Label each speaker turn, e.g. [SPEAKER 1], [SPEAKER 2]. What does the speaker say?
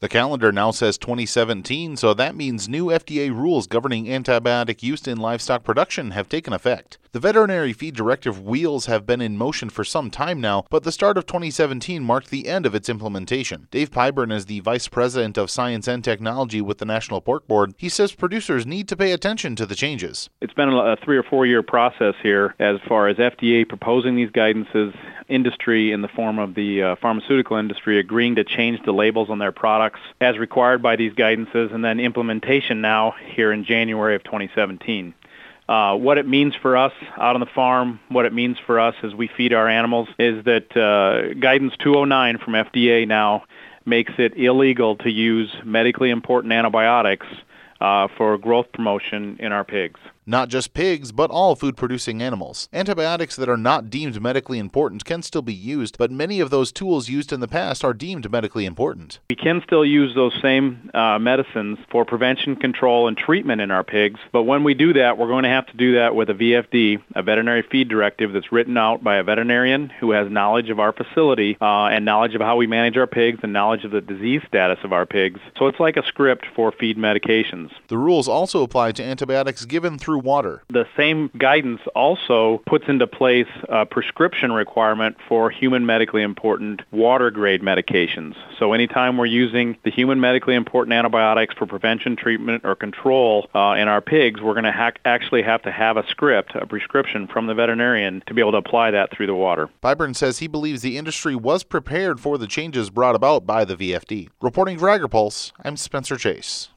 [SPEAKER 1] The calendar now says 2017, so that means new FDA rules governing antibiotic use in livestock production have taken effect. The Veterinary Feed Directive wheels have been in motion for some time now, but the start of 2017 marked the end of its implementation. Dave Pyburn is the Vice President of Science and Technology with the National Pork Board. He says producers need to pay attention to the changes.
[SPEAKER 2] It's been a three or four year process here as far as FDA proposing these guidances industry in the form of the uh, pharmaceutical industry agreeing to change the labels on their products as required by these guidances and then implementation now here in January of 2017. Uh, what it means for us out on the farm, what it means for us as we feed our animals is that uh, guidance 209 from FDA now makes it illegal to use medically important antibiotics uh, for growth promotion in our pigs
[SPEAKER 1] not just pigs, but all food producing animals. Antibiotics that are not deemed medically important can still be used, but many of those tools used in the past are deemed medically important.
[SPEAKER 2] We can still use those same uh, medicines for prevention, control, and treatment in our pigs, but when we do that, we're going to have to do that with a VFD, a veterinary feed directive that's written out by a veterinarian who has knowledge of our facility uh, and knowledge of how we manage our pigs and knowledge of the disease status of our pigs. So it's like a script for feed medications.
[SPEAKER 1] The rules also apply to antibiotics given through through water.
[SPEAKER 2] The same guidance also puts into place a prescription requirement for human medically important water grade medications. So anytime we're using the human medically important antibiotics for prevention, treatment, or control uh, in our pigs, we're going to ha- actually have to have a script, a prescription from the veterinarian to be able to apply that through the water.
[SPEAKER 1] Pyburn says he believes the industry was prepared for the changes brought about by the VFD. Reporting for AgriPulse, I'm Spencer Chase.